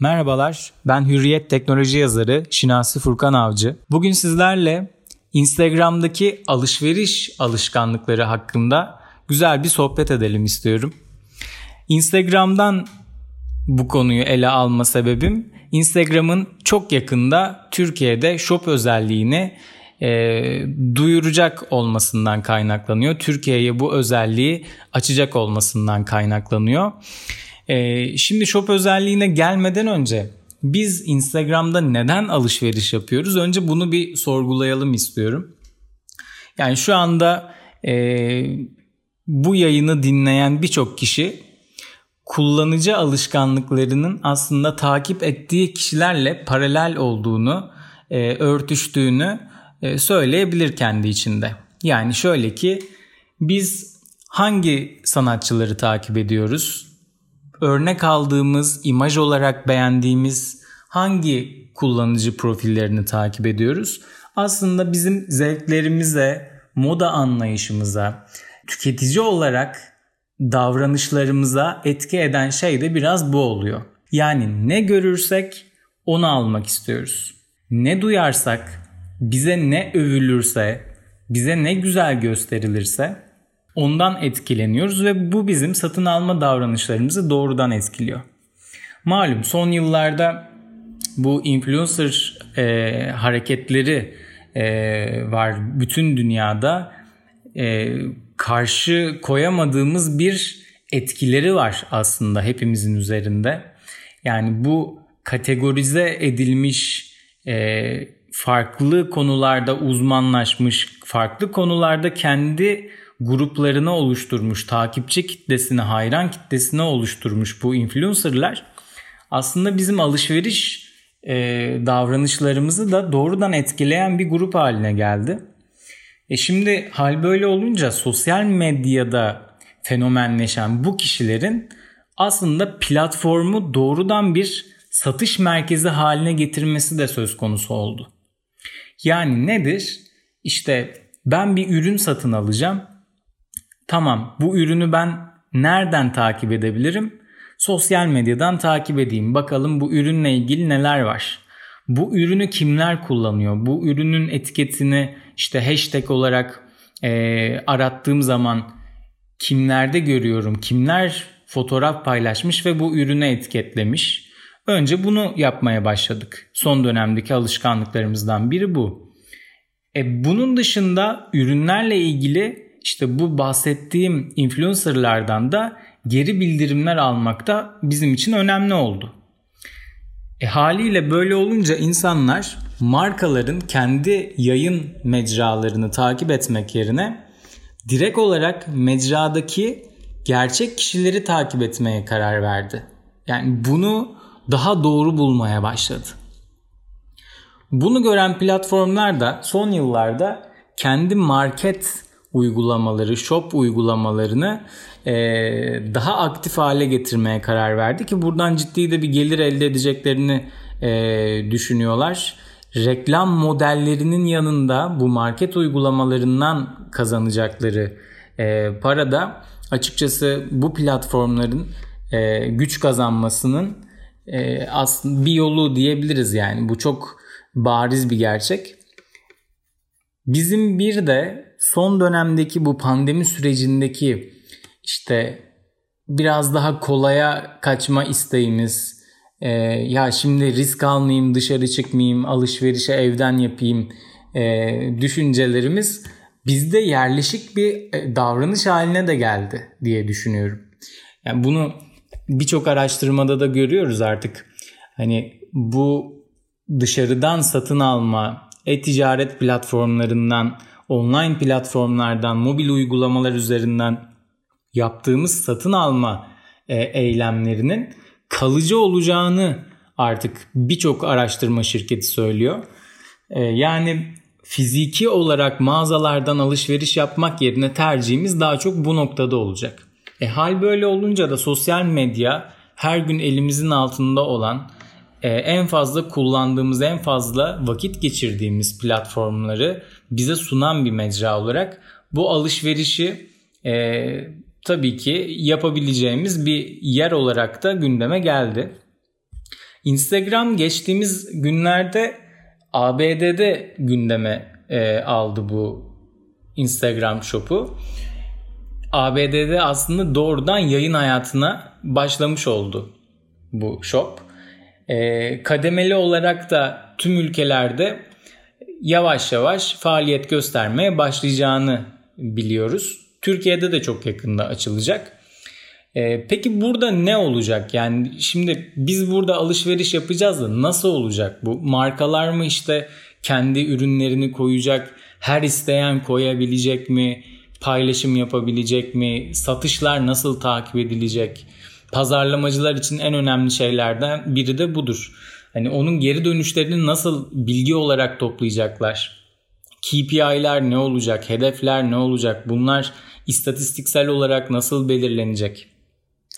Merhabalar, ben Hürriyet Teknoloji yazarı Şinasi Furkan Avcı. Bugün sizlerle Instagram'daki alışveriş alışkanlıkları hakkında güzel bir sohbet edelim istiyorum. Instagram'dan bu konuyu ele alma sebebim Instagram'ın çok yakında Türkiye'de shop özelliğini e, duyuracak olmasından kaynaklanıyor. Türkiye'ye bu özelliği açacak olmasından kaynaklanıyor. E, şimdi shop özelliğine gelmeden önce biz Instagram'da neden alışveriş yapıyoruz? Önce bunu bir sorgulayalım istiyorum. Yani şu anda e, bu yayını dinleyen birçok kişi kullanıcı alışkanlıklarının aslında takip ettiği kişilerle paralel olduğunu, e, örtüştüğünü e, söyleyebilir kendi içinde. Yani şöyle ki biz hangi sanatçıları takip ediyoruz? Örnek aldığımız, imaj olarak beğendiğimiz hangi kullanıcı profillerini takip ediyoruz? Aslında bizim zevklerimize, moda anlayışımıza, tüketici olarak davranışlarımıza etki eden şey de biraz bu oluyor. Yani ne görürsek onu almak istiyoruz. Ne duyarsak, bize ne övülürse, bize ne güzel gösterilirse ondan etkileniyoruz ve bu bizim satın alma davranışlarımızı doğrudan etkiliyor. Malum son yıllarda bu influencer e, hareketleri e, var bütün dünyada. E, karşı koyamadığımız bir etkileri var aslında hepimizin üzerinde. Yani bu kategorize edilmiş e, farklı konularda uzmanlaşmış, farklı konularda kendi gruplarını oluşturmuş, takipçi kitlesini, hayran kitlesini oluşturmuş bu influencerlar aslında bizim alışveriş e, davranışlarımızı da doğrudan etkileyen bir grup haline geldi. E şimdi hal böyle olunca sosyal medyada fenomenleşen bu kişilerin aslında platformu doğrudan bir satış merkezi haline getirmesi de söz konusu oldu. Yani nedir? İşte ben bir ürün satın alacağım. Tamam bu ürünü ben nereden takip edebilirim? Sosyal medyadan takip edeyim. Bakalım bu ürünle ilgili neler var. Bu ürünü kimler kullanıyor? Bu ürünün etiketini işte hashtag olarak e, arattığım zaman kimlerde görüyorum? Kimler fotoğraf paylaşmış ve bu ürünü etiketlemiş? Önce bunu yapmaya başladık. Son dönemdeki alışkanlıklarımızdan biri bu. E bunun dışında ürünlerle ilgili işte bu bahsettiğim influencerlardan da geri bildirimler almak da bizim için önemli oldu. E haliyle böyle olunca insanlar markaların kendi yayın mecralarını takip etmek yerine direkt olarak mecradaki gerçek kişileri takip etmeye karar verdi. Yani bunu daha doğru bulmaya başladı. Bunu gören platformlar da son yıllarda kendi market uygulamaları, shop uygulamalarını e, daha aktif hale getirmeye karar verdi ki buradan ciddi de bir gelir elde edeceklerini e, düşünüyorlar. Reklam modellerinin yanında bu market uygulamalarından kazanacakları e, para da açıkçası bu platformların e, güç kazanmasının e, aslında bir yolu diyebiliriz yani bu çok bariz bir gerçek. Bizim bir de son dönemdeki bu pandemi sürecindeki işte biraz daha kolaya kaçma isteğimiz, e, ya şimdi risk almayayım, dışarı çıkmayayım, alışverişe evden yapayım e, düşüncelerimiz bizde yerleşik bir e, davranış haline de geldi diye düşünüyorum. Yani bunu birçok araştırmada da görüyoruz artık. Hani bu dışarıdan satın alma, e-ticaret platformlarından, online platformlardan, mobil uygulamalar üzerinden yaptığımız satın alma e, eylemlerinin kalıcı olacağını artık birçok araştırma şirketi söylüyor. E, yani fiziki olarak mağazalardan alışveriş yapmak yerine tercihimiz daha çok bu noktada olacak. E, hal böyle olunca da sosyal medya her gün elimizin altında olan e, en fazla kullandığımız, en fazla vakit geçirdiğimiz platformları bize sunan bir mecra olarak bu alışverişi e, tabii ki yapabileceğimiz bir yer olarak da gündeme geldi. Instagram geçtiğimiz günlerde ABD'de gündeme e, aldı bu Instagram Shop'u. ABD'de aslında doğrudan yayın hayatına başlamış oldu bu shop. E, kademeli olarak da tüm ülkelerde yavaş yavaş faaliyet göstermeye başlayacağını biliyoruz. Türkiye'de de çok yakında açılacak. E, peki burada ne olacak? Yani şimdi biz burada alışveriş yapacağız da nasıl olacak bu? Markalar mı işte kendi ürünlerini koyacak? Her isteyen koyabilecek mi? Paylaşım yapabilecek mi? Satışlar nasıl takip edilecek? Pazarlamacılar için en önemli şeylerden biri de budur. Hani onun geri dönüşlerini nasıl bilgi olarak toplayacaklar? KPI'ler ne olacak? Hedefler ne olacak? Bunlar istatistiksel olarak nasıl belirlenecek?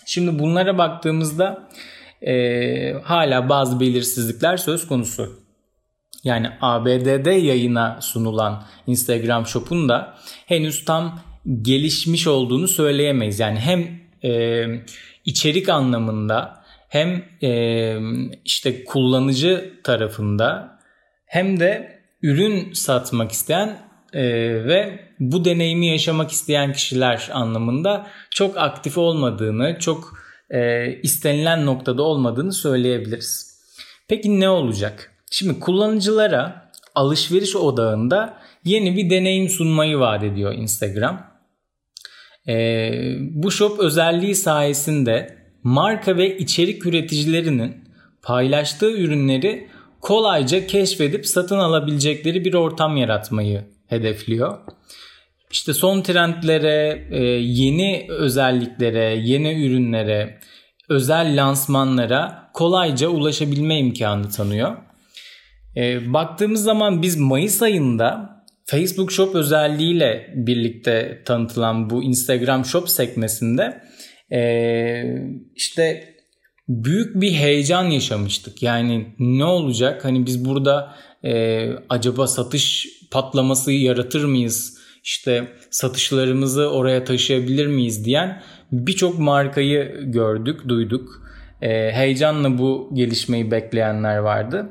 Şimdi bunlara baktığımızda e, hala bazı belirsizlikler söz konusu. Yani ABD'de yayına sunulan Instagram Shop'un da henüz tam gelişmiş olduğunu söyleyemeyiz. Yani hem e, içerik anlamında hem e, işte kullanıcı tarafında hem de ürün satmak isteyen e, ve bu deneyimi yaşamak isteyen kişiler anlamında çok aktif olmadığını, çok e, istenilen noktada olmadığını söyleyebiliriz. Peki ne olacak? Şimdi kullanıcılara alışveriş odağında yeni bir deneyim sunmayı vaat ediyor Instagram. E, bu shop özelliği sayesinde marka ve içerik üreticilerinin paylaştığı ürünleri kolayca keşfedip satın alabilecekleri bir ortam yaratmayı hedefliyor. İşte son trendlere, e, yeni özelliklere, yeni ürünlere, özel lansmanlara kolayca ulaşabilme imkanı tanıyor. E, baktığımız zaman biz Mayıs ayında Facebook Shop özelliğiyle birlikte tanıtılan bu Instagram Shop sekmesinde e, işte büyük bir heyecan yaşamıştık. Yani ne olacak? Hani biz burada acaba satış patlaması yaratır mıyız? İşte satışlarımızı oraya taşıyabilir miyiz diyen birçok markayı gördük, duyduk. E, heyecanla bu gelişmeyi bekleyenler vardı.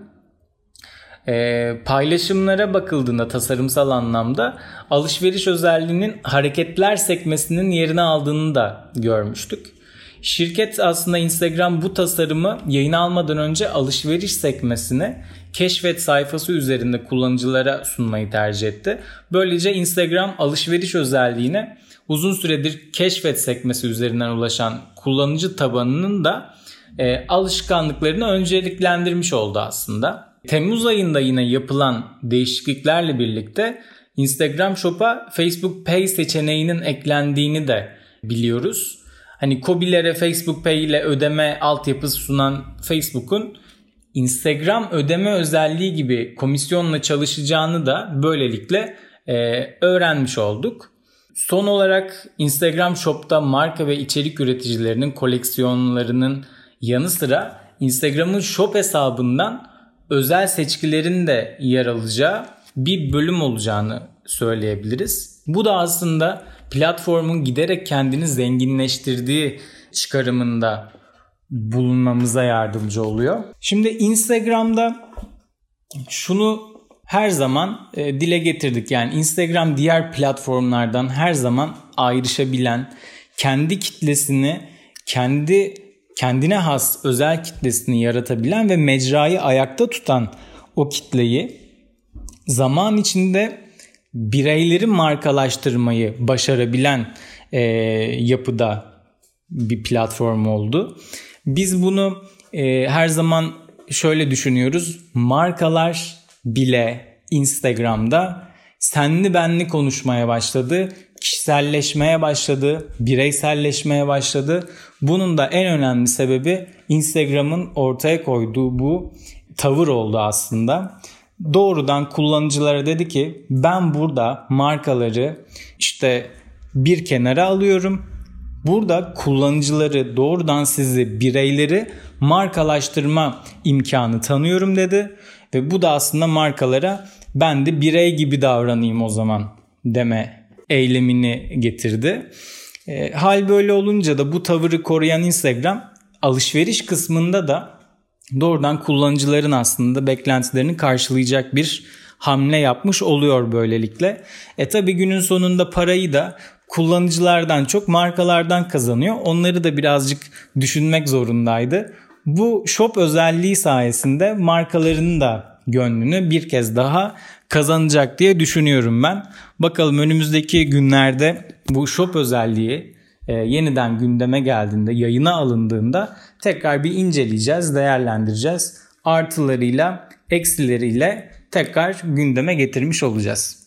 E, paylaşımlara bakıldığında tasarımsal anlamda alışveriş özelliğinin hareketler sekmesinin yerini aldığını da görmüştük. Şirket aslında Instagram bu tasarımı yayın almadan önce alışveriş sekmesine keşfet sayfası üzerinde kullanıcılara sunmayı tercih etti. Böylece Instagram alışveriş özelliğine uzun süredir keşfet sekmesi üzerinden ulaşan kullanıcı tabanının da e, alışkanlıklarını önceliklendirmiş oldu aslında. Temmuz ayında yine yapılan değişikliklerle birlikte Instagram Shop'a Facebook Pay seçeneğinin eklendiğini de biliyoruz. Hani Kobilere Facebook Pay ile ödeme altyapısı sunan Facebook'un Instagram ödeme özelliği gibi komisyonla çalışacağını da böylelikle e, öğrenmiş olduk. Son olarak Instagram Shop'ta marka ve içerik üreticilerinin koleksiyonlarının yanı sıra Instagram'ın Shop hesabından özel seçkilerin de yer alacağı bir bölüm olacağını söyleyebiliriz. Bu da aslında platformun giderek kendini zenginleştirdiği çıkarımında bulunmamıza yardımcı oluyor. Şimdi Instagram'da şunu her zaman e, dile getirdik. Yani Instagram diğer platformlardan her zaman ayrışabilen, kendi kitlesini, kendi kendine has özel kitlesini yaratabilen ve mecrayı ayakta tutan o kitleyi zaman içinde bireyleri markalaştırmayı başarabilen e, yapıda bir platform oldu. Biz bunu e, her zaman şöyle düşünüyoruz. Markalar bile Instagram'da senli benli konuşmaya başladı. Kişiselleşmeye başladı, bireyselleşmeye başladı. Bunun da en önemli sebebi Instagram'ın ortaya koyduğu bu tavır oldu aslında. Doğrudan kullanıcılara dedi ki ben burada markaları işte bir kenara alıyorum Burada kullanıcıları doğrudan sizi bireyleri markalaştırma imkanı tanıyorum dedi. Ve bu da aslında markalara ben de birey gibi davranayım o zaman deme eylemini getirdi. E, hal böyle olunca da bu tavırı koruyan Instagram alışveriş kısmında da doğrudan kullanıcıların aslında beklentilerini karşılayacak bir hamle yapmış oluyor böylelikle. E tabi günün sonunda parayı da kullanıcılardan çok markalardan kazanıyor. Onları da birazcık düşünmek zorundaydı. Bu shop özelliği sayesinde markalarının da gönlünü bir kez daha kazanacak diye düşünüyorum ben. Bakalım önümüzdeki günlerde bu shop özelliği e, yeniden gündeme geldiğinde, yayına alındığında tekrar bir inceleyeceğiz, değerlendireceğiz. Artılarıyla, eksileriyle tekrar gündeme getirmiş olacağız.